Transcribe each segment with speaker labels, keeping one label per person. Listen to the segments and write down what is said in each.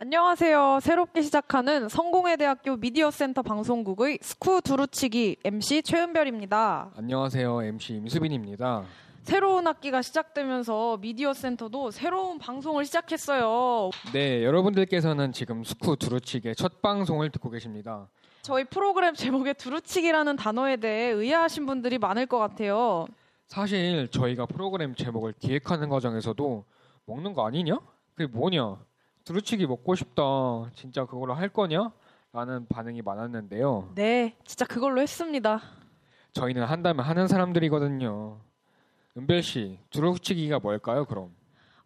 Speaker 1: 안녕하세요. 새롭게 시작하는 성공회 대학교 미디어 센터 방송국의 스쿠 두루치기 MC 최은별입니다.
Speaker 2: 안녕하세요. MC 임수빈입니다.
Speaker 1: 새로운 학기가 시작되면서 미디어 센터도 새로운 방송을 시작했어요.
Speaker 2: 네, 여러분들께서는 지금 스쿠 두루치기의 첫 방송을 듣고 계십니다.
Speaker 1: 저희 프로그램 제목에 두루치기라는 단어에 대해 의아하신 분들이 많을 것 같아요.
Speaker 2: 사실 저희가 프로그램 제목을 기획하는 과정에서도 먹는 거 아니냐? 그게 뭐냐? 두루치기 먹고 싶다. 진짜 그걸로 할 거냐? 라는 반응이 많았는데요.
Speaker 1: 네, 진짜 그걸로 했습니다.
Speaker 2: 저희는 한다면 하는 사람들이거든요. 은별 씨, 두루치기가 뭘까요, 그럼?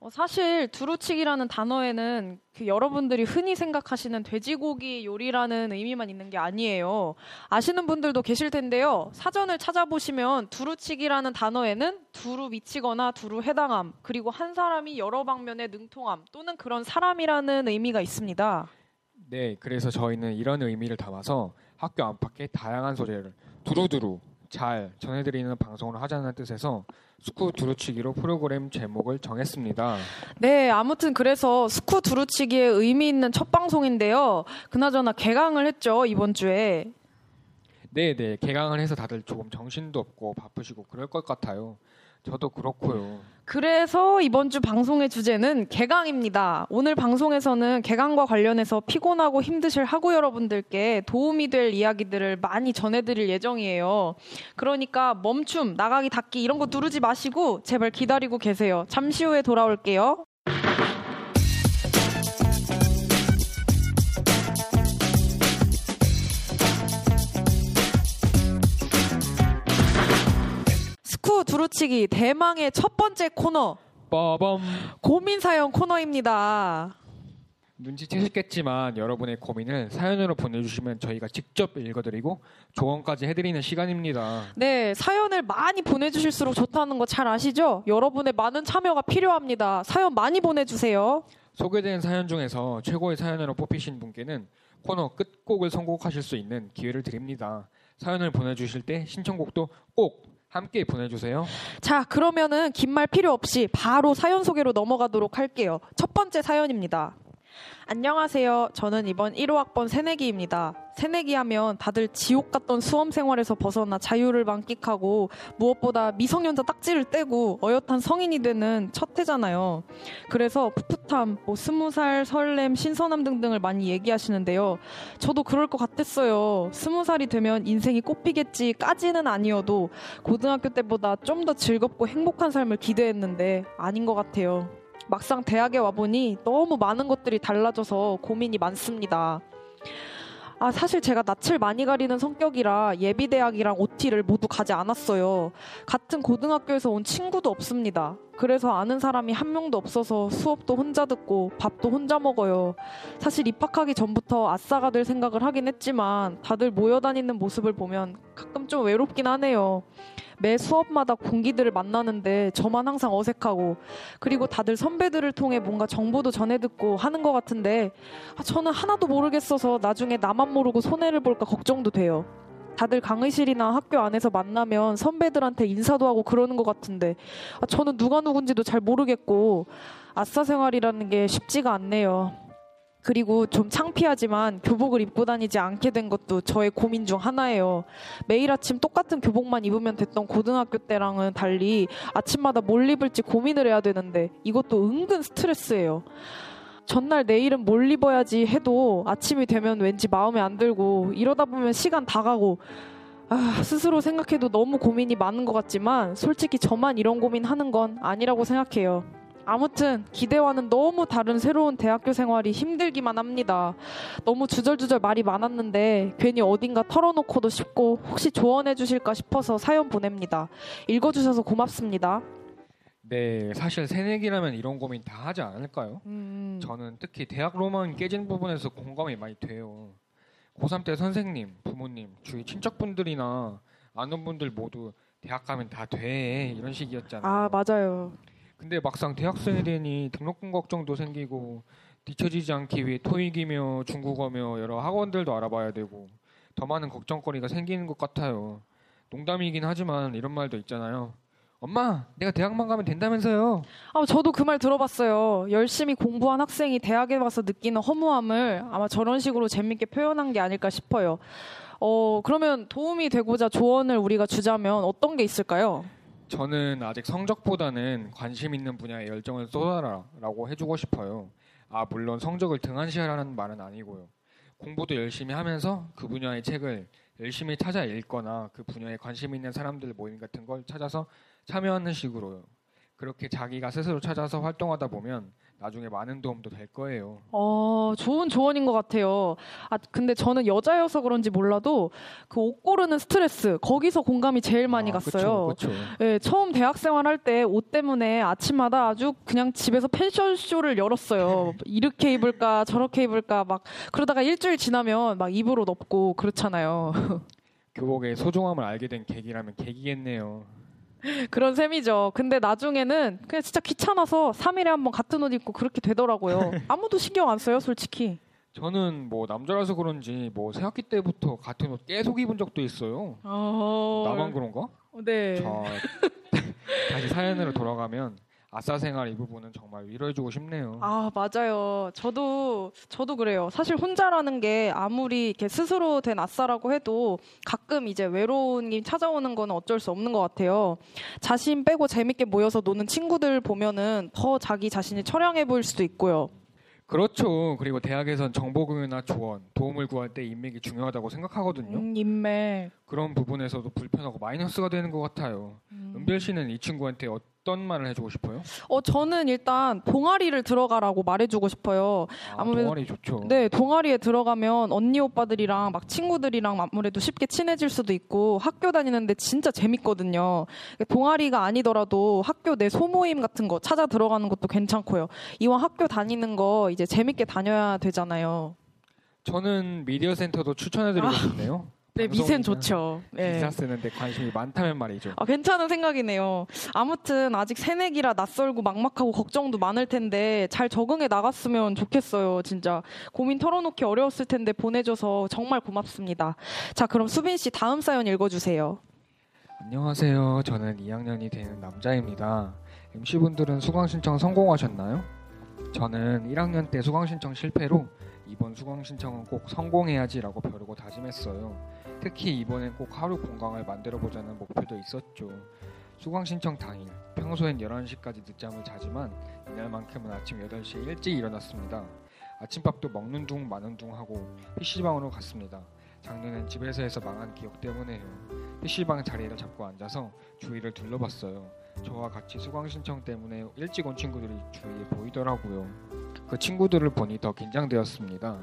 Speaker 1: 어, 사실 두루치기라는 단어에는 그 여러분들이 흔히 생각하시는 돼지고기 요리라는 의미만 있는 게 아니에요. 아시는 분들도 계실 텐데요. 사전을 찾아보시면 두루치기라는 단어에는 두루 미치거나 두루 해당함, 그리고 한 사람이 여러 방면에 능통함 또는 그런 사람이라는 의미가 있습니다.
Speaker 2: 네, 그래서 저희는 이런 의미를 담아서 학교 안팎의 다양한 소재를 두루두루 잘 전해드리는 방송을 하자는 뜻에서 스쿠 두루치기로 프로그램 제목을 정했습니다.
Speaker 1: 네, 아무튼 그래서 스쿠 두루치기의 의미 있는 첫 방송인데요. 그나저나 개강을 했죠, 이번 주에.
Speaker 2: 네, 네, 개강을 해서 다들 조금 정신도 없고 바쁘시고 그럴 것 같아요. 저도 그렇고요.
Speaker 1: 그래서 이번 주 방송의 주제는 개강입니다. 오늘 방송에서는 개강과 관련해서 피곤하고 힘드실 학우 여러분들께 도움이 될 이야기들을 많이 전해드릴 예정이에요. 그러니까 멈춤, 나가기, 닫기 이런 거 누르지 마시고 제발 기다리고 계세요. 잠시 후에 돌아올게요. 두루치기 대망의 첫 번째 코너
Speaker 2: 빠밤.
Speaker 1: 고민 사연 코너입니다.
Speaker 2: 눈치채셨겠지만 여러분의 고민을 사연으로 보내주시면 저희가 직접 읽어드리고 조언까지 해드리는 시간입니다.
Speaker 1: 네, 사연을 많이 보내주실수록 좋다는 거 잘 아시죠? 여러분의 많은 참여가 필요합니다. 사연 많이 보내주세요.
Speaker 2: 소개된 사연 중에서 최고의 사연으로 뽑히신 분께는 코너 끝곡을 선곡하실 수 있는 기회를 드립니다. 사연을 보내주실 때 신청곡도 꼭 함께 보내주세요.
Speaker 1: 자, 그러면은 긴 말 필요 없이 바로 사연 소개로 넘어가도록 할게요. 첫 번째 사연입니다. 안녕하세요. 저는 이번 1호 학번 새내기입니다. 새내기 하면 다들 지옥 같던 수험 생활에서 벗어나 자유를 만끽하고 무엇보다 미성년자 딱지를 떼고 어엿한 성인이 되는 첫 해잖아요. 그래서 풋풋함, 뭐 스무 살, 설렘, 신선함 등등을 많이 얘기하시는데요. 저도 그럴 것 같았어요. 스무 살이 되면 인생이 꽃피겠지까지는 아니어도 고등학교 때보다 좀 더 즐겁고 행복한 삶을 기대했는데 아닌 것 같아요. 막상 대학에 와보니 너무 많은 것들이 달라져서 고민이 많습니다. 아, 사실 제가 낯을 많이 가리는 성격이라 예비대학이랑 OT를 모두 가지 않았어요. 같은 고등학교에서 온 친구도 없습니다. 그래서 아는 사람이 한 명도 없어서 수업도 혼자 듣고 밥도 혼자 먹어요. 사실 입학하기 전부터 아싸가 될 생각을 하긴 했지만 다들 모여 다니는 모습을 보면 가끔 좀 외롭긴 하네요. 매 수업마다 공기들을 만나는데 저만 항상 어색하고 그리고 다들 선배들을 통해 뭔가 정보도 전해 듣고 하는 것 같은데 아, 저는 하나도 모르겠어서 나중에 나만 모르고 손해를 볼까 걱정도 돼요. 다들 강의실이나 학교 안에서 만나면 선배들한테 인사도 하고 그러는 것 같은데 아, 저는 누가 누군지도 잘 모르겠고 아싸 생활이라는 게 쉽지가 않네요. 그리고 좀 창피하지만 교복을 입고 다니지 않게 된 것도 저의 고민 중 하나예요. 매일 아침 똑같은 교복만 입으면 됐던 고등학교 때랑은 달리 아침마다 뭘 입을지 고민을 해야 되는데 이것도 은근 스트레스예요. 전날 내일은 뭘 입어야지 해도 아침이 되면 왠지 마음에 안 들고 이러다 보면 시간 다 가고 아, 스스로 생각해도 너무 고민이 많은 것 같지만 솔직히 저만 이런 고민 하는 건 아니라고 생각해요. 아무튼 기대와는 너무 다른 새로운 대학교 생활이 힘들기만 합니다. 너무 주절주절 말이 많았는데 괜히 어딘가 털어놓고도 싶고 혹시 조언해 주실까 싶어서 사연 보냅니다. 읽어주셔서 고맙습니다.
Speaker 2: 네, 사실 새내기라면 이런 고민 다 하지 않을까요?
Speaker 1: 음,
Speaker 2: 저는 특히 대학 로망 깨진 부분에서 공감이 많이 돼요. 고3 때 선생님, 부모님, 주위 친척분들이나 아는 분들 모두 대학 가면 다 돼. 이런 식이었잖아요.
Speaker 1: 아 맞아요.
Speaker 2: 근데 막상 대학생이 되니 등록금 걱정도 생기고 뒤처지지 않기 위해 토익이며 중국어며 여러 학원들도 알아봐야 되고 더 많은 걱정거리가 생기는 것 같아요. 농담이긴 하지만 이런 말도 있잖아요. 엄마, 내가 대학만 가면 된다면서요.
Speaker 1: 아, 저도 그 말 들어봤어요. 열심히 공부한 학생이 대학에 와서 느끼는 허무함을 아마 저런 식으로 재밌게 표현한 게 아닐까 싶어요. 어, 그러면 도움이 되고자 조언을 우리가 주자면 어떤 게 있을까요?
Speaker 2: 저는 아직 성적보다는 관심 있는 분야에 열정을 쏟아라라고 해주고 싶어요. 아 물론 성적을 등한시하라는 말은 아니고요. 공부도 열심히 하면서 그 분야의 책을 열심히 찾아 읽거나 그 분야에 관심 있는 사람들 모임 같은 걸 찾아서 참여하는 식으로요. 그렇게 자기가 스스로 찾아서 활동하다 보면 나중에 많은 도움도 될 거예요.
Speaker 1: 어, 좋은 조언인 것 같아요. 아, 근데 저는 여자여서 그런지 몰라도 그 옷 고르는 스트레스, 거기서 공감이 제일 많이
Speaker 2: 아,
Speaker 1: 갔어요.
Speaker 2: 그쵸, 그쵸.
Speaker 1: 예, 처음 대학 생활 할 때 옷 때문에 아침마다 아주 그냥 집에서 패션쇼를 열었어요. 이렇게 입을까 저렇게 입을까 막 그러다가 일주일 지나면 막옷 없고 그렇잖아요.
Speaker 2: 교복의 소중함을 알게 된 계기라면 계기겠네요.
Speaker 1: 그런 셈이죠. 근데 나중에는 그냥 진짜 귀찮아서 3일에 한 번 같은 옷 입고 그렇게 되더라고요. 아무도 신경 안 써요, 솔직히.
Speaker 2: 저는 뭐 남자라서 그런지 뭐 새학기 때부터 같은 옷 계속 입은 적도 있어요.
Speaker 1: 어...
Speaker 2: 나만 그런가?
Speaker 1: 네.
Speaker 2: 자, 다시 사연으로 돌아가면 아싸 생활 이 부분은 정말 위로해주고 싶네요.
Speaker 1: 아, 맞아요. 저도, 저도 그래요. 사실 혼자라는 게 아무리 이렇게 스스로 된 아싸라고 해도 가끔 이제 외로움이 찾아오는 거는 어쩔 수 없는 것 같아요. 자신 빼고 재밌게 모여서 노는 친구들 보면은 더 자기 자신이 처량해 보일 수도 있고요.
Speaker 2: 그렇죠. 그리고 대학에선 정보공유나 조언, 도움을 구할 때 인맥이 중요하다고 생각하거든요.
Speaker 1: 음, 인맥.
Speaker 2: 그런 부분에서도 불편하고 마이너스가 되는 것 같아요.
Speaker 1: 음.
Speaker 2: 은별 씨는 이 친구한테 어 떤 말을 해주고 싶어요?
Speaker 1: 어, 저는 일단 동아리를 들어가라고 말해주고 싶어요.
Speaker 2: 아,
Speaker 1: 아무래도-
Speaker 2: 동아리 좋죠.
Speaker 1: 네, 동아리에 들어가면 언니 오빠들이랑 막 친구들이랑 아무래도 쉽게 친해질 수도 있고 학교 다니는데 진짜 재밌거든요. 동아리가 아니더라도 학교 내 소모임 같은 거 찾아 들어가는 것도 괜찮고요. 이왕 학교 다니는 거 이제 재밌게 다녀야 되잖아요.
Speaker 2: 저는 미디어 센터도 추천해드리고 싶네요.
Speaker 1: 네, 미센
Speaker 2: 방송이나
Speaker 1: 좋죠. 네.
Speaker 2: 기사 쓰는데 관심이 많다면 말이죠.
Speaker 1: 아, 괜찮은 생각이네요. 아무튼 아직 새내기라 낯설고 막막하고 걱정도 많을 텐데 잘 적응해 나갔으면 좋겠어요. 진짜 고민 털어놓기 어려웠을 텐데 보내줘서 정말 고맙습니다. 자, 그럼 수빈 씨 다음 사연 읽어주세요.
Speaker 2: 안녕하세요. 저는 2학년이 되는 남자입니다. MC분들은 수강 신청 성공하셨나요? 저는 1학년 때 수강 신청 실패로 이번 수강 신청은 꼭 성공해야지라고 벼르고 다짐했어요. 특히 이번엔 꼭 하루 공강을 만들어 보자는 목표도 있었죠. 수강 신청 당일, 평소엔 11시까지 늦잠을 자지만 이날만큼은 아침 8시에 일찍 일어났습니다. 아침밥도 먹는 둥 마는 둥 하고 PC방으로 갔습니다. 작년엔 집에서 해서 망한 기억 때문에요. PC방 자리를 잡고 앉아서 주위를 둘러봤어요. 저와 같이 수강 신청 때문에 일찍 온 친구들이 주위에 보이더라고요. 그 친구들을 보니 더 긴장되었습니다.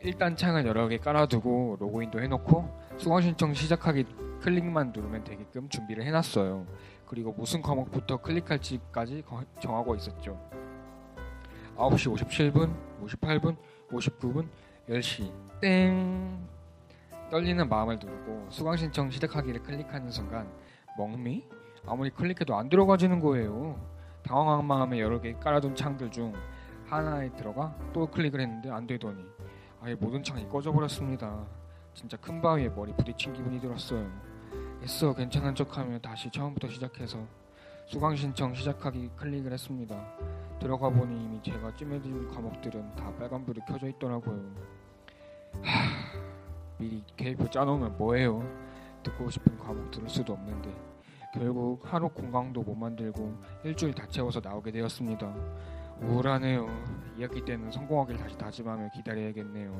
Speaker 2: 일단 창을 여러 개 깔아두고 로그인도 해놓고 수강 신청 시작하기 클릭만 누르면 되게끔 준비를 해놨어요. 그리고 무슨 과목부터 클릭할지까지 거- 정하고 있었죠. 9시 57분, 58분, 59분, 10시 땡 떨리는 마음을 누르고 수강 신청 시작하기를 클릭하는 순간 멍미? 아무리 클릭해도 안 들어가지는 거예요. 당황한 마음에 여러 개 깔아둔 창들 중 하나에 들어가 또 클릭을 했는데 안 되더니 아예 모든 창이 꺼져버렸습니다. 진짜 큰 바위에 머리 부딪힌 기분이 들었어요. 애써 괜찮은 척하며 다시 처음부터 시작해서 수강 신청 시작하기 클릭을 했습니다. 들어가 보니 이미 제가 찜해둔 과목들은 다 빨간불이 켜져 있더라고요. 하, 미리 계획표 짜놓으면 뭐해요? 듣고 싶은 과목 들을 수도 없는데 결국 하루 공강도 못 만들고 일주일 다 채워서 나오게 되었습니다. 우울하네요. 2학기 때는 성공하길 다시 다짐하며 기다려야겠네요.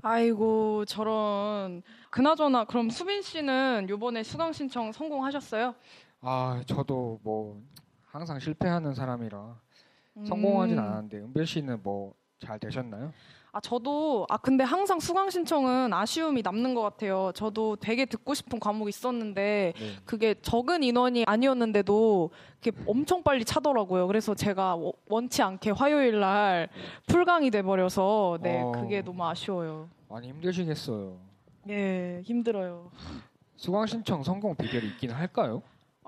Speaker 1: 아이고 저런 그나저나 그럼 수빈 씨는 요번에 수강 신청 성공하셨어요?
Speaker 2: 아 저도 뭐 항상 실패하는 사람이라 성공하진
Speaker 1: 음.
Speaker 2: 않았는데 은별 씨는 뭐 잘 되셨나요?
Speaker 1: 아, 저도, 아, 근데 항상 수강 신청은 아쉬움이 남는 것 같아요. 저도 되게 듣고 싶은 과목이 있었는데,
Speaker 2: 네.
Speaker 1: 그게 적은 인원이 아니었는데도 그게 엄청 빨리 차더라고요. 그래서 제가 워- 원치 않게 화요일 날 풀강이 돼버려서, 네,
Speaker 2: 어.
Speaker 1: 그게 너무 아쉬워요.
Speaker 2: 많이 힘드시겠어요.
Speaker 1: 예, 힘들어요.
Speaker 2: 수강 신청 성공 비결이 있긴 할까요?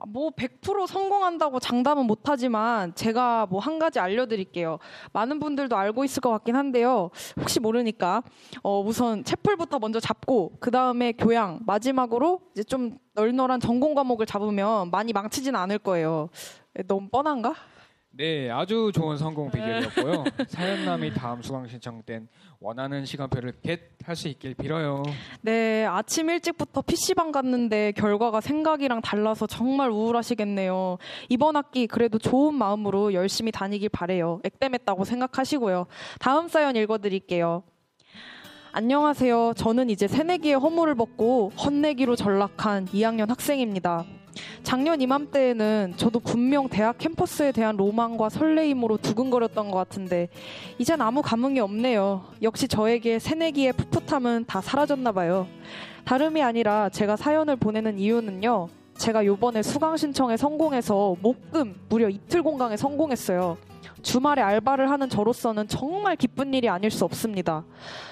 Speaker 1: 아, 뭐100% 성공한다고 장담은 못하지만 제가 뭐 한 가지 알려드릴게요. 많은 분들도 알고 있을 것 같긴 한데요. 혹시 모르니까 어, 우선 채플부터 먼저 잡고 그 다음에 교양 마지막으로 이제 좀 널널한 전공 과목을 잡으면 많이 망치진 않을 거예요. 에, 너무 뻔한가?
Speaker 2: 네, 아주 좋은 성공 비결이었고요. 사연남이 다음 수강 신청 땐 원하는 시간표를 겟할 수 있길 빌어요.
Speaker 1: 네, 아침 일찍부터 PC방 갔는데 결과가 생각이랑 달라서 정말 우울하시겠네요. 이번 학기 그래도 좋은 마음으로 열심히 다니길 바래요. 액땜했다고 생각하시고요. 다음 사연 읽어드릴게요. 안녕하세요. 저는 이제 새내기의 허물을 벗고 헛내기로 전락한 2학년 학생입니다. 작년 이맘때에는 저도 분명 대학 캠퍼스에 대한 로망과 설레임으로 두근거렸던 것 같은데 이젠 아무 감흥이 없네요. 역시 저에게 새내기의 풋풋함은 다 사라졌나 봐요. 다름이 아니라 제가 사연을 보내는 이유는요. 제가 요번에 수강 신청에 성공해서 목금 무려 이틀 공강에 성공했어요. 주말에 알바를 하는 저로서는 정말 기쁜 일이 아닐 수 없습니다.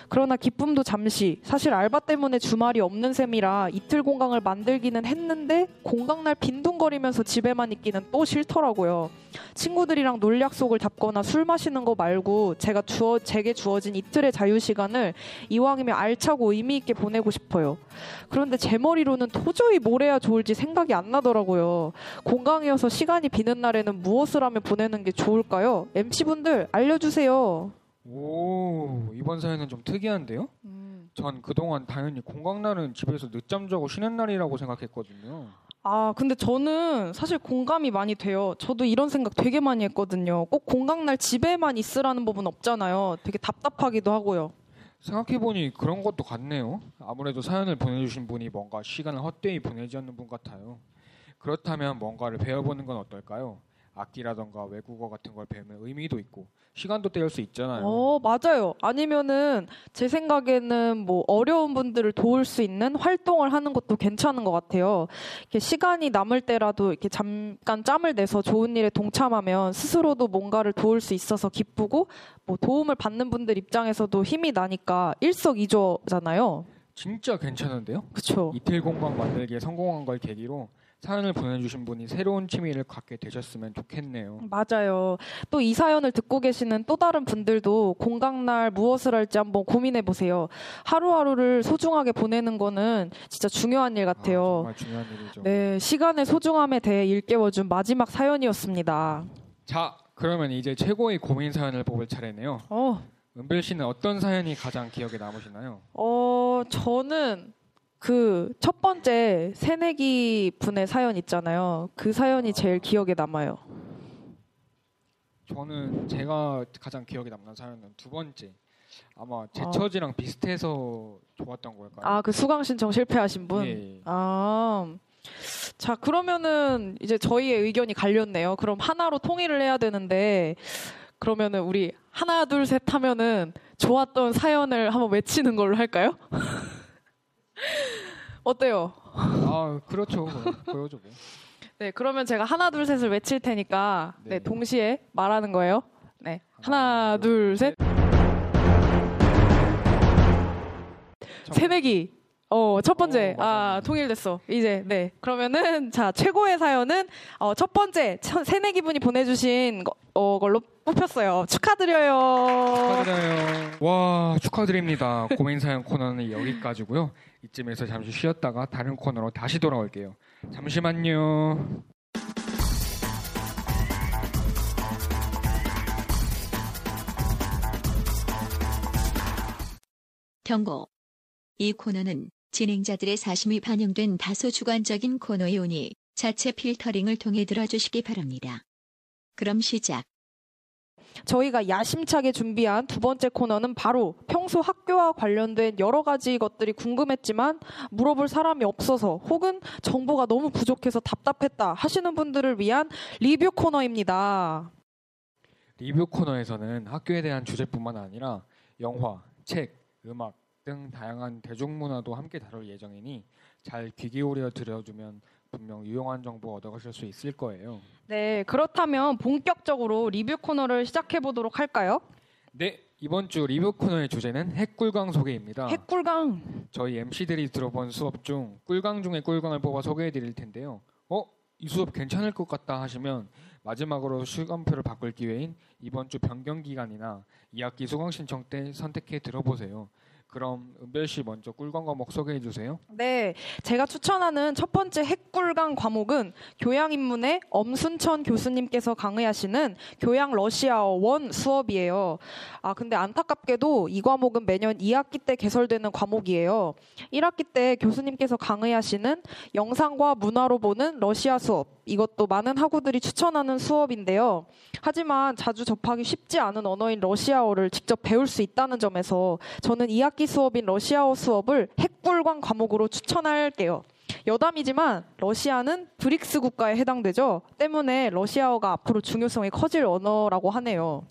Speaker 1: 그러나 기쁨도 잠시 사실 알바 때문에 주말이 없는 셈이라 이틀 공강을 만들기는 했는데 공강날 빈둥거리면서 집에만 있기는 또 싫더라고요. 친구들이랑 놀 약속을 잡거나 술 마시는 거 말고 제가 주어 제게 주어진 이틀의 자유 시간을 이왕이면 알차고 의미 있게 보내고 싶어요. 그런데 제 머리로는 도저히 뭘 해야 좋을지 생각이 안 나더라고요. 공강이어서 시간이 비는 날에는 무엇을 하며 보내는 게 좋을까요? MC분들 알려주세요.
Speaker 2: 오, 이번 사연은 좀 특이한데요? 전 그동안 당연히 공강날은 집에서 늦잠 자고 쉬는 날이라고 생각했거든요.
Speaker 1: 아, 근데 저는 사실 공감이 많이 돼요. 저도 이런 생각 되게 많이 했거든요. 꼭 공강날 집에만 있으라는 법은 없잖아요. 되게 답답하기도 하고요.
Speaker 2: 생각해보니 그런 것도 같네요. 아무래도 사연을 보내주신 분이 뭔가 시간을 헛되이 보내지 않는 분 같아요. 그렇다면 뭔가를 배워보는 건 어떨까요? 악기라던가 외국어 같은 걸 배우면 의미도 있고 시간도 때울 수 있잖아요.
Speaker 1: 어, 맞아요. 아니면은 제 생각에는 뭐 어려운 분들을 도울 수 있는 활동을 하는 것도 괜찮은 것 같아요. 이렇게 시간이 남을 때라도 이렇게 잠깐 짬을 내서 좋은 일에 동참하면 스스로도 뭔가를 도울 수 있어서 기쁘고 뭐 도움을 받는 분들 입장에서도 힘이 나니까 일석이조잖아요.
Speaker 2: 진짜 괜찮은데요?
Speaker 1: 그렇죠.
Speaker 2: 이틀 공방 만들기에 성공한 걸 계기로 사연을 보내주신 분이 새로운 취미를 갖게 되셨으면 좋겠네요.
Speaker 1: 맞아요. 또 이 사연을 듣고 계시는 또 다른 분들도 공강날 무엇을 할지 한번 고민해 보세요. 하루하루를 소중하게 보내는 거는 진짜 중요한 일
Speaker 2: 아,
Speaker 1: 같아요.
Speaker 2: 정말 중요한 일이죠.
Speaker 1: 네, 시간의 소중함에 대해 일깨워준 마지막 사연이었습니다.
Speaker 2: 자, 그러면 이제 최고의 고민 사연을 뽑을 차례네요.
Speaker 1: 어,
Speaker 2: 은별 씨는 어떤 사연이 가장 기억에 남으시나요?
Speaker 1: 어, 저는 그 첫 번째 새내기 분의 사연 있잖아요. 그 사연이 제일 기억에 남아요.
Speaker 2: 저는 제가 가장 기억에 남는 사연은 두 번째. 아마 제
Speaker 1: 어.
Speaker 2: 처지랑 비슷해서 좋았던 걸까요?
Speaker 1: 아, 그 수강 신청 실패하신 분?
Speaker 2: 예.
Speaker 1: 아. 자, 그러면은 이제 저희의 의견이 갈렸네요. 그럼 하나로 통일을 해야 되는데, 그러면은 우리 하나, 둘, 셋 하면은 좋았던 사연을 한번 외치는 걸로 할까요? 어때요?
Speaker 2: 아, 그렇죠. 뭐, 보여줘 뭐.
Speaker 1: 네, 그러면 제가 하나, 둘, 셋을 외칠 테니까, 네,
Speaker 2: 네.
Speaker 1: 동시에 말하는 거예요. 네. 하나, 둘, 셋.
Speaker 2: 저-
Speaker 1: 새내기. 어, 첫 번째.
Speaker 2: 오,
Speaker 1: 아,
Speaker 2: 맞아요.
Speaker 1: 통일됐어. 이제, 네. 그러면은, 자, 최고의 사연은, 어, 첫 번째, 천- 새내기 분이 보내주신 거, 어, 걸로 뽑혔어요. 축하드려요.
Speaker 2: 축하드려요. 와, 축하드립니다. 고민 사연 코너는 여기까지고요. 이쯤에서 잠시 쉬었다가 다른 코너로 다시 돌아올게요. 잠시만요.
Speaker 3: 경고. 이 코너는 진행자들의 사심이 반영된 다소 주관적인 코너이오니 자체 필터링을 통해 들어주시기 바랍니다. 그럼 시작.
Speaker 1: 저희가 야심차게 준비한 두 번째 코너는 바로 평소 학교와 관련된 여러 가지 것들이 궁금했지만 물어볼 사람이 없어서 혹은 정보가 너무 부족해서 답답했다 하시는 분들을 위한 리뷰 코너입니다.
Speaker 2: 리뷰 코너에서는 학교에 대한 주제뿐만 아니라 영화, 책, 음악 등 다양한 대중문화도 함께 다룰 예정이니 잘 귀 기울여 들어주면 분명 유용한 정보 얻어가실 수 있을 거예요.
Speaker 1: 네, 그렇다면 본격적으로 리뷰 코너를 시작해 보도록 할까요?
Speaker 2: 네, 이번 주 리뷰 코너의 주제는 핵꿀강 소개입니다.
Speaker 1: 핵꿀강.
Speaker 2: 저희 MC들이 들어본 수업 중 꿀강 중에 꿀강을 뽑아 소개해 드릴 텐데요. 어? 이 수업 괜찮을 것 같다 하시면 마지막으로 시간표를 바꿀 기회인 이번 주 변경 기간이나 2학기 수강 신청 때 선택해 들어보세요. 그럼 은별 씨 먼저 꿀강 과목 소개해 주세요.
Speaker 1: 네, 제가 추천하는 첫 번째 핵꿀강 과목은 교양인문의 엄순천 교수님께서 강의하시는 교양 러시아어 원 수업이에요. 아, 근데 안타깝게도 이 과목은 매년 2학기 때 개설되는 과목이에요. 1학기 때 교수님께서 강의하시는 영상과 문화로 보는 러시아 수업. 이것도 많은 학우들이 추천하는 수업인데요. 하지만 자주 접하기 쉽지 않은 언어인 러시아어를 직접 배울 수 있다는 점에서 저는 2학기 수업인 러시아어 수업을 핵불관 과목으로 추천할게요. 여담이지만 러시아는 브릭스 국가에 해당되죠. 때문에 러시아어가 앞으로 중요성이 커질 언어라고 하네요.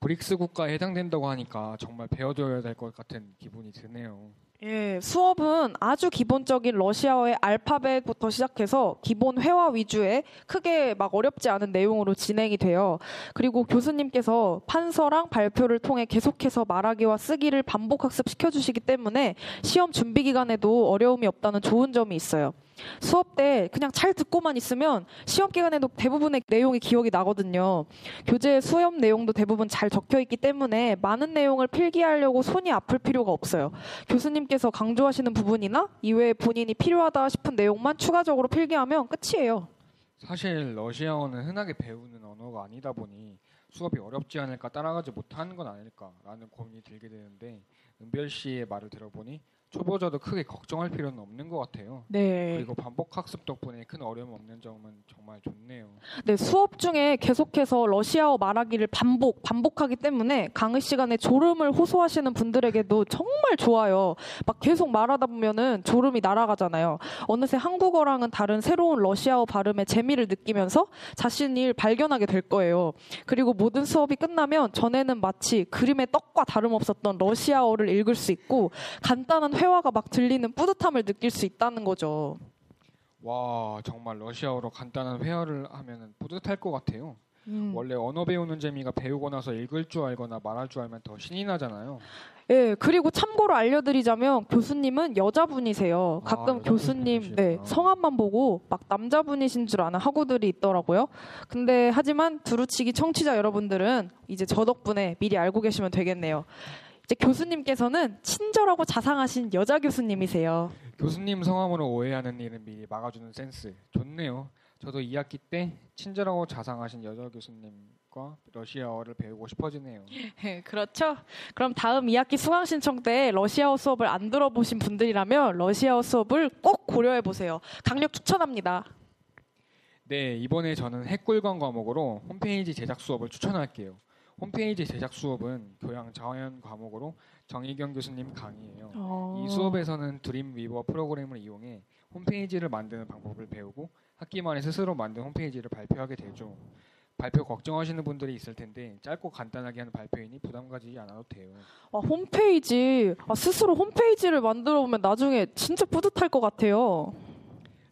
Speaker 2: 브릭스 국가에 해당된다고 하니까 정말 배워둬야 될 것 같은 기분이 드네요.
Speaker 1: 예, 수업은 아주 기본적인 러시아어의 알파벳부터 시작해서 기본 회화 위주의 크게 막 어렵지 않은 내용으로 진행이 돼요. 그리고 교수님께서 판서랑 발표를 통해 계속해서 말하기와 쓰기를 반복 학습시켜 주시기 때문에 시험 준비 기간에도 어려움이 없다는 좋은 점이 있어요. 수업 때 그냥 잘 듣고만 있으면 시험 기간에도 대부분의 내용이 기억이 나거든요. 교재 수업 내용도 대부분 잘 적혀 있기 때문에 많은 내용을 필기하려고 손이 아플 필요가 없어요. 교수님께서 강조하시는 부분이나 이외에 본인이 필요하다 싶은 내용만 추가적으로 필기하면 끝이에요.
Speaker 2: 사실 러시아어는 흔하게 배우는 언어가 아니다 보니 수업이 어렵지 않을까 따라가지 못하는 건 아닐까라는 고민이 들게 되는데 은별 씨의 말을 들어보니 초보자도 크게 걱정할 필요는 없는 것 같아요.
Speaker 1: 네.
Speaker 2: 그리고 반복 학습 덕분에 큰 어려움 없는 점은 정말 좋네요.
Speaker 1: 네, 수업 중에 계속해서 러시아어 말하기를 반복, 반복하기 때문에 강의 시간에 졸음을 호소하시는 분들에게도 정말 좋아요. 막 계속 말하다 보면은 졸음이 날아가잖아요. 어느새 한국어랑은 다른 새로운 러시아어 발음의 재미를 느끼면서 자신을 발견하게 될 거예요. 그리고 모든 수업이 끝나면 전에는 마치 그림의 떡과 다름없었던 러시아어를 읽을 수 있고 간단한 회화가 막 들리는 뿌듯함을 느낄 수 있다는 거죠.
Speaker 2: 와 정말 러시아어로 간단한 회화를 하면 뿌듯할 것 같아요.
Speaker 1: 음.
Speaker 2: 원래 언어 배우는 재미가 배우고 나서 읽을 줄 알거나 말할 줄 알면 더 신이 나잖아요.
Speaker 1: 예, 그리고 참고로 알려드리자면 교수님은 여자분이세요. 가끔
Speaker 2: 아,
Speaker 1: 교수님. 네, 성함만 보고 막 남자분이신 줄 아는 학우들이 있더라고요. 근데 하지만 두루치기 청취자 여러분들은 이제 저 덕분에 미리 알고 계시면 되겠네요. 이제 교수님께서는 친절하고 자상하신 여자 교수님이세요.
Speaker 2: 교수님 성함으로 오해하는 일은 미리 막아주는 센스 좋네요. 저도 2학기 때 친절하고 자상하신 여자 교수님과 러시아어를 배우고 싶어지네요.
Speaker 1: 네, 그렇죠. 그럼 다음 2학기 수강 신청 때 러시아어 수업을 안 들어보신 분들이라면 러시아어 수업을 꼭 고려해 보세요. 강력 추천합니다.
Speaker 2: 네, 이번에 저는 핵꿀관 과목으로 홈페이지 제작 수업을 추천할게요. 홈페이지 제작 수업은 교양 자연 과목으로 정희경 교수님 강의예요.
Speaker 1: 어.
Speaker 2: 이 수업에서는 드림위버 프로그램을 이용해 홈페이지를 만드는 방법을 배우고 학기 말에 스스로 만든 홈페이지를 발표하게 되죠. 발표 걱정하시는 분들이 있을 텐데 짧고 간단하게 하는 발표이니 부담 가지지 않아도 돼요.
Speaker 1: 아, 홈페이지. 아, 스스로 홈페이지를 만들어 보면 나중에 진짜 뿌듯할 것 같아요.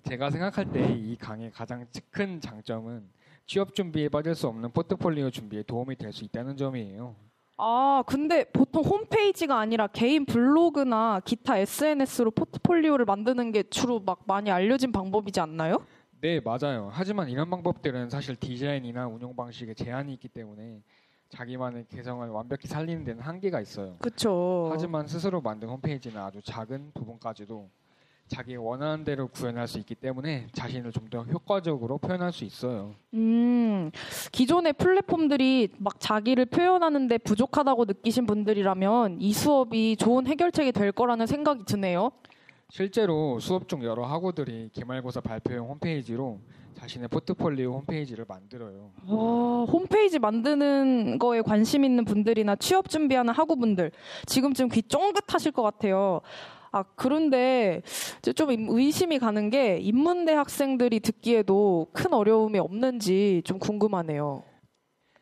Speaker 2: 제가 생각할 때 이 강의 가장 큰 장점은 취업 준비에 빠질 수 없는 포트폴리오 준비에 도움이 될 수 있다는 점이에요.
Speaker 1: 아, 근데 보통 홈페이지가 아니라 개인 블로그나 기타 SNS로 포트폴리오를 만드는 게 주로 막 많이 알려진 방법이지 않나요?
Speaker 2: 네, 맞아요. 하지만 이런 방법들은 사실 디자인이나 운영 방식에 제한이 있기 때문에 자기만의 개성을 완벽히 살리는 데는 한계가 있어요.
Speaker 1: 그렇죠.
Speaker 2: 하지만 스스로 만든 홈페이지는 아주 작은 부분까지도 자기 원하는 대로 구현할 수 있기 때문에 자신을 좀 더 효과적으로 표현할 수 있어요.
Speaker 1: 음, 기존의 플랫폼들이 막 자기를 표현하는데 부족하다고 느끼신 분들이라면 이 수업이 좋은 해결책이 될 거라는 생각이 드네요.
Speaker 2: 실제로 수업 중 여러 학우들이 기말고사 발표용 홈페이지로 자신의 포트폴리오 홈페이지를 만들어요.
Speaker 1: 와, 홈페이지 만드는 거에 관심 있는 분들이나 취업 준비하는 학우분들 지금쯤 귀 쫑긋하실 것 같아요. 아, 그런데 좀 의심이 가는 게 인문대 학생들이 듣기에도 큰 어려움이 없는지 좀 궁금하네요.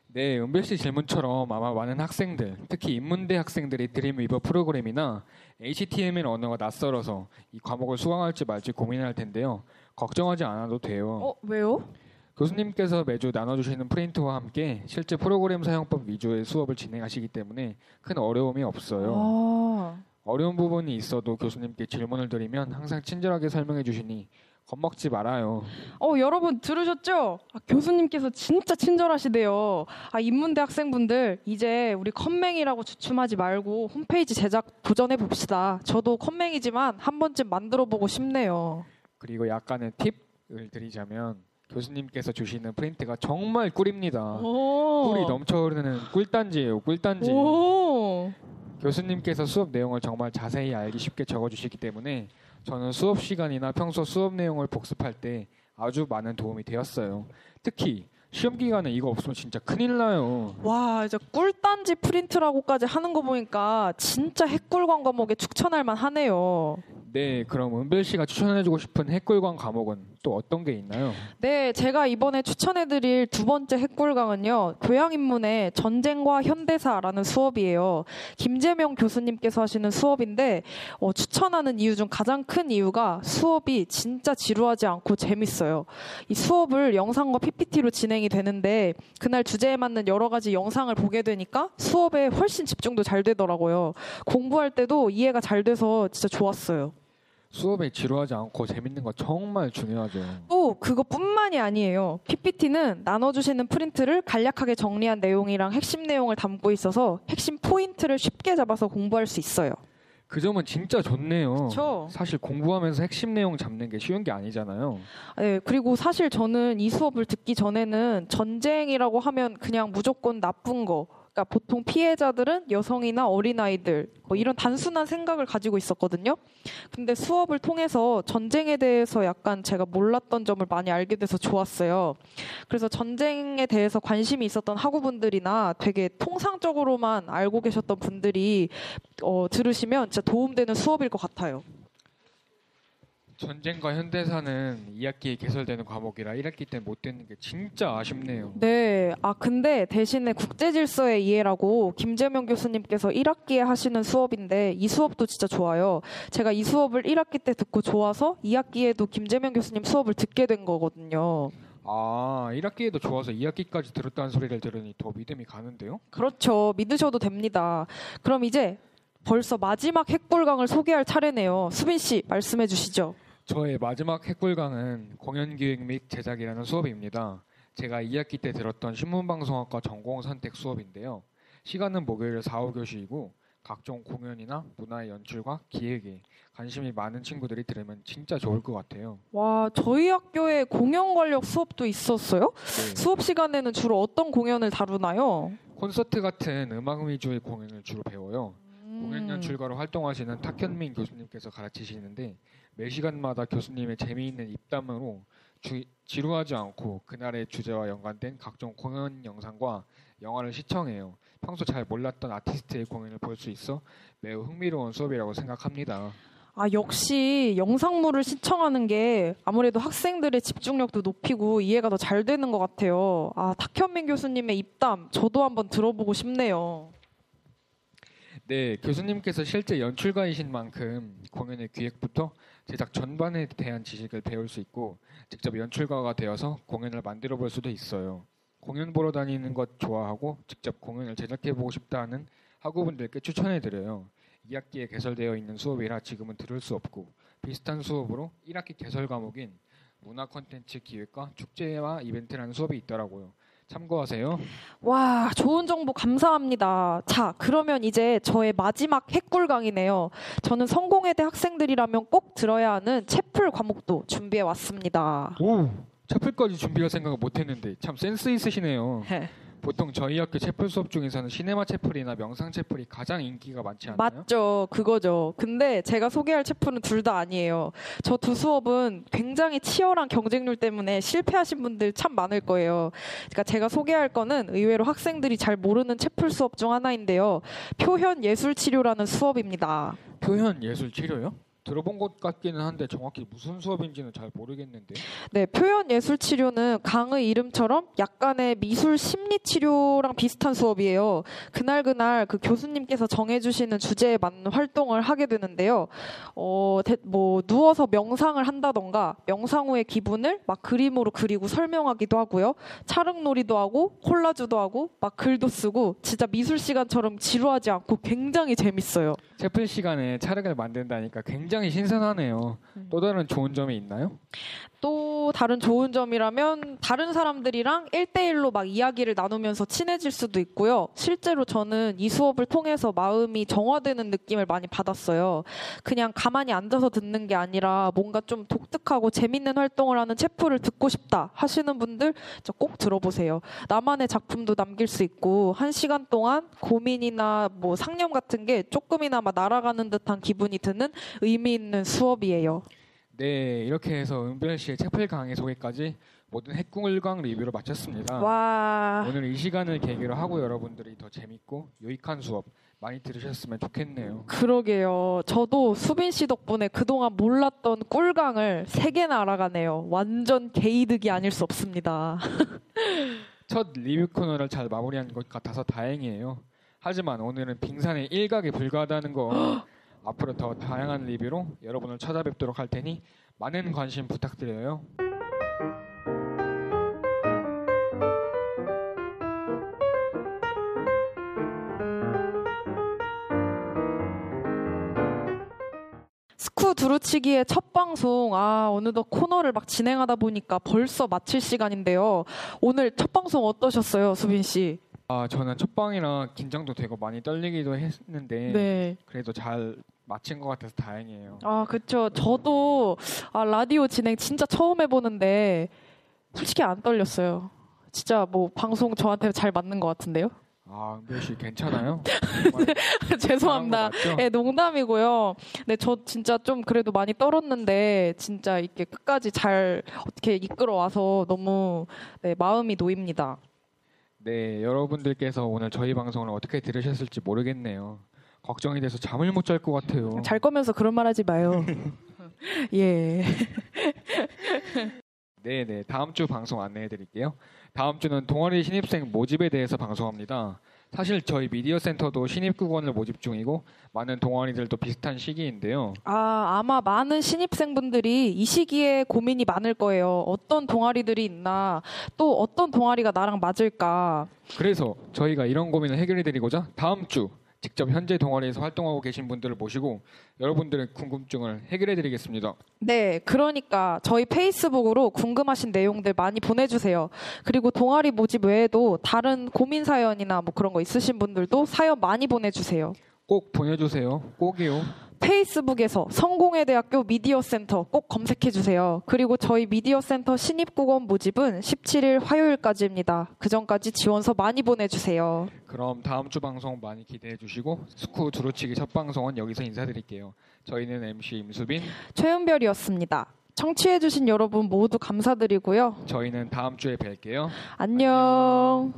Speaker 2: 네, 은별 씨 질문처럼 아마 많은 학생들, 특히 인문대 학생들이 드림 위버 프로그램이나 HTML 언어가 낯설어서 이 과목을 수강할지 말지 고민할 텐데요. 걱정하지 않아도 돼요.
Speaker 1: 어, 왜요?
Speaker 2: 교수님께서 매주 나눠주시는 프린트와 함께 실제 프로그램 사용법 위주의 수업을 진행하시기 때문에 큰 어려움이 없어요.
Speaker 1: 아,
Speaker 2: 어려운 부분이 있어도 교수님께 질문을 드리면 항상 친절하게 설명해 주시니 겁먹지 말아요.
Speaker 1: 어, 여러분 들으셨죠? 아, 교수님께서 진짜 친절하시대요. 아, 인문대 학생분들 이제 우리 컴맹이라고 주춤하지 말고 홈페이지 제작 도전해 봅시다. 저도 컴맹이지만 한 번쯤 만들어 보고 싶네요.
Speaker 2: 그리고 약간의 팁을 드리자면 교수님께서 주시는 프린트가 정말 꿀입니다.
Speaker 1: 오.
Speaker 2: 꿀이 넘쳐 흐르는 꿀단지예요. 꿀단지.
Speaker 1: 오.
Speaker 2: 교수님께서 수업 내용을 정말 자세히 알기 쉽게 적어주시기 때문에 저는 수업 시간이나 평소 수업 내용을 복습할 때 아주 많은 도움이 되었어요. 특히 시험 기간에 이거 없으면 진짜 큰일 나요.
Speaker 1: 와, 이제 꿀단지 프린트라고까지 하는 거 보니까 진짜 핵꿀광 과목에 추천할 만 하네요.
Speaker 2: 네, 그럼 은별 씨가 추천해주고 싶은 핵꿀광 과목은 또 어떤 게 있나요?
Speaker 1: 네, 제가 이번에 추천해드릴 두 번째 핵꿀강은요, 교양인문의 전쟁과 현대사라는 수업이에요. 김재명 교수님께서 하시는 수업인데, 어, 추천하는 이유 중 가장 큰 이유가 수업이 진짜 지루하지 않고 재밌어요. 이 수업을 영상과 PPT로 진행이 되는데, 그날 주제에 맞는 여러 가지 영상을 보게 되니까 수업에 훨씬 집중도 잘 되더라고요. 공부할 때도 이해가 잘 돼서 진짜 좋았어요.
Speaker 2: 수업에 지루하지 않고 재밌는 거 정말 중요하죠.
Speaker 1: 또 그것뿐만이 아니에요. PPT는 나눠주시는 프린트를 간략하게 정리한 내용이랑 핵심 내용을 담고 있어서 핵심 포인트를 쉽게 잡아서 공부할 수 있어요.
Speaker 2: 그 점은 진짜 좋네요.
Speaker 1: 그쵸.
Speaker 2: 사실 공부하면서 핵심 내용 잡는 게 쉬운 게 아니잖아요.
Speaker 1: 네, 그리고 사실 저는 이 수업을 듣기 전에는 전쟁이라고 하면 그냥 무조건 나쁜 거. 그러니까 보통 피해자들은 여성이나 어린아이들 뭐 이런 단순한 생각을 가지고 있었거든요. 근데 수업을 통해서 전쟁에 대해서 약간 제가 몰랐던 점을 많이 알게 돼서 좋았어요. 그래서 전쟁에 대해서 관심이 있었던 학우분들이나 되게 통상적으로만 알고 계셨던 분들이 어, 들으시면 진짜 도움되는 수업일 것 같아요.
Speaker 2: 전쟁과 현대사는 2학기에 개설되는 과목이라 1학기 때 못 듣는 게 진짜 아쉽네요.
Speaker 1: 네. 아, 근데 대신에 국제질서의 이해라고 김재명 교수님께서 1학기에 하시는 수업인데 이 수업도 진짜 좋아요. 제가 이 수업을 1학기 때 듣고 좋아서 2학기에도 김재명 교수님 수업을 듣게 된 거거든요.
Speaker 2: 아, 1학기에도 좋아서 2학기까지 들었다는 소리를 들으니 더 믿음이 가는데요?
Speaker 1: 그렇죠. 믿으셔도 됩니다. 그럼 이제 벌써 마지막 핵불강을 소개할 차례네요. 수빈 씨, 말씀해 주시죠.
Speaker 2: 저의 마지막 핵불강은 공연기획 및 제작이라는 수업입니다. 제가 2학기 때 들었던 신문방송학과 전공 선택 수업인데요. 시간은 목요일 4, 5교시이고 각종 공연이나 문화의 연출과 기획에 관심이 많은 친구들이 들으면 진짜 좋을 것 같아요.
Speaker 1: 와, 저희 학교에 공연 관련 수업도 있었어요?
Speaker 2: 네.
Speaker 1: 수업 시간에는 주로 어떤 공연을 다루나요?
Speaker 2: 콘서트 같은 음악 위주의 공연을 주로 배워요.
Speaker 1: 음.
Speaker 2: 공연 연출가로 활동하시는 탁현민 교수님께서 가르치시는데 매 시간마다 교수님의 재미있는 입담으로 주- 지루하지 않고 그날의 주제와 연관된 각종 공연 영상과 영화를 시청해요. 평소 잘 몰랐던 아티스트의 공연을 볼 수 있어 매우 흥미로운 수업이라고 생각합니다.
Speaker 1: 아, 역시 영상물을 시청하는 게 아무래도 학생들의 집중력도 높이고 이해가 더 잘 되는 것 같아요. 아, 탁현민 교수님의 입담, 저도 한번 들어보고 싶네요.
Speaker 2: 네, 교수님께서 실제 연출가이신 만큼 공연의 기획부터 제작 전반에 대한 지식을 배울 수 있고 직접 연출가가 되어서 공연을 만들어 볼 수도 있어요. 공연 보러 다니는 것 좋아하고 직접 공연을 제작해 보고 싶다 하는 학우분들께 추천해 드려요. 2학기에 개설되어 있는 수업이라 지금은 들을 수 없고 비슷한 수업으로 1학기 개설 과목인 문화 콘텐츠 기획과 축제와 이벤트라는 수업이 있더라고요. 참고하세요.
Speaker 1: 와, 좋은 정보 감사합니다. 자, 그러면 이제 저의 마지막 핵꿀 강이네요. 저는 성공회대 학생들이라면 꼭 들어야 하는 채플 과목도 준비해 왔습니다.
Speaker 2: 오, 채플까지 준비할 생각을 못 했는데 참 센스 있으시네요. 보통 저희 학교 채플 수업 중에서는 시네마 채플이나 명상 채플이 가장 인기가 많지 않나요?
Speaker 1: 맞죠. 그거죠. 근데 제가 소개할 체프는 둘다 아니에요. 저 두 수업은 굉장히 치열한 경쟁률 때문에 실패하신 분들 참 많을 거예요. 그러니까 제가 소개할 거는 의외로 학생들이 잘 모르는 체플 수업 중 하나인데요. 표현 예술 치료라는 수업입니다.
Speaker 2: 표현 예술 치료요? 들어본 것 같기는 한데 정확히 무슨 수업인지는 잘 모르겠는데.
Speaker 1: 네, 표현 예술 치료는 강의 이름처럼 약간의 미술 심리 치료랑 비슷한 수업이에요. 그날 그날 그 교수님께서 정해주시는 주제에 맞는 활동을 하게 되는데요. 어, 대- 뭐 누워서 명상을 한다던가 명상 후의 기분을 막 그림으로 그리고 설명하기도 하고요. 촬영놀이도 하고 콜라주도 하고 막 글도 쓰고 진짜 미술 시간처럼 지루하지 않고 굉장히 재밌어요.
Speaker 2: 채플 시간에 차력을 만든다니까 굉장히 신선하네요.
Speaker 1: 음.
Speaker 2: 또 다른 좋은 점이 있나요?
Speaker 1: 또 다른 좋은 점이라면 다른 사람들이랑 1대1로 막 이야기를 나누면서 친해질 수도 있고요. 실제로 저는 이 수업을 통해서 마음이 정화되는 느낌을 많이 받았어요. 그냥 가만히 앉아서 듣는 게 아니라 뭔가 좀 독특하고 재밌는 활동을 하는 체프를 듣고 싶다 하시는 분들 저꼭 들어보세요. 나만의 작품도 남길 수 있고 한 시간 동안 고민이나 뭐 상념 같은 게 조금이나마 날아가는 듯한 기분이 드는 의미 있는 수업이에요.
Speaker 2: 네, 이렇게 해서 은별 씨의 채플 강의 소개까지 모든 핵궁을강 리뷰로 마쳤습니다.
Speaker 1: 와.
Speaker 2: 오늘 이 시간을 계기로 하고 여러분들이 더 재밌고 유익한 수업 많이 들으셨으면 좋겠네요.
Speaker 1: 그러게요. 저도 수빈 씨 덕분에 그동안 몰랐던 꿀강을 세 개나 알아가네요. 완전 개이득이 아닐 수 없습니다.
Speaker 2: 첫 리뷰 코너를 잘 마무리한 것 같아서 다행이에요. 하지만 오늘은 빙산의 일각에 불과하다는 거 앞으로 더 다양한 리뷰로 여러분을 찾아뵙도록 할 테니 많은 관심 부탁드려요.
Speaker 1: 스쿠 두루치기의 첫 방송, 아, 어느덧 코너를 막 진행하다 보니까 벌써 마칠 시간인데요. 오늘 첫 방송 어떠셨어요, 수빈 씨?
Speaker 2: 아, 저는 첫 방이라 긴장도 되고 많이 떨리기도 했는데
Speaker 1: 네.
Speaker 2: 그래도 잘 마친 것 같아서 다행이에요.
Speaker 1: 아, 그쵸. 저도, 아, 라디오 진행 진짜 처음 해보는데, 솔직히 안 떨렸어요. 진짜 뭐, 방송 저한테 잘 맞는 것 같은데요?
Speaker 2: 아, 은별 씨 괜찮아요?
Speaker 1: 죄송합니다.
Speaker 2: 맞죠?
Speaker 1: 네, 농담이고요. 네, 저 진짜 좀 그래도 많이 떨었는데 진짜 이렇게 끝까지 잘 어떻게 이끌어 와서 너무 네, 마음이 놓입니다.
Speaker 2: 네, 여러분들께서 오늘 저희 방송을 어떻게 들으셨을지 모르겠네요. 걱정이 돼서 잠을 못 잘 것 같아요.
Speaker 1: 잘 거면서 그런 말 하지 마요. 예.
Speaker 2: 네, 네. 다음 주 방송 안내해 드릴게요. 다음 주는 동아리 신입생 모집에 대해서 방송합니다. 사실 저희 미디어 센터도 신입 국원을 모집 중이고 많은 동아리들도 비슷한 시기인데요.
Speaker 1: 아, 아마 많은 신입생분들이 이 시기에 고민이 많을 거예요. 어떤 동아리들이 있나, 또 어떤 동아리가 나랑 맞을까.
Speaker 2: 그래서 저희가 이런 고민을 해결해 드리고자 다음 주 직접 현재 동아리에서 활동하고 계신 분들을 모시고 여러분들의 궁금증을 해결해 드리겠습니다.
Speaker 1: 네, 그러니까 저희 페이스북으로 궁금하신 내용들 많이 보내주세요. 그리고 동아리 모집 외에도 다른 고민 사연이나 뭐 그런 거 있으신 분들도 사연 많이 보내주세요.
Speaker 2: 꼭 보내주세요. 꼭이요.
Speaker 1: 페이스북에서 성공회 대학교 미디어 센터 꼭 검색해 주세요. 그리고 저희 미디어 센터 신입 국원 모집은 17일 화요일까지입니다. 그 전까지 지원서 많이 보내주세요.
Speaker 2: 그럼 다음 주 방송 많이 기대해 주시고 스쿠 두루치기 첫 방송은 여기서 인사드릴게요. 저희는 MC 임수빈,
Speaker 1: 최은별이었습니다. 청취해 주신 여러분 모두 감사드리고요.
Speaker 2: 저희는 다음 주에 뵐게요.
Speaker 1: 안녕.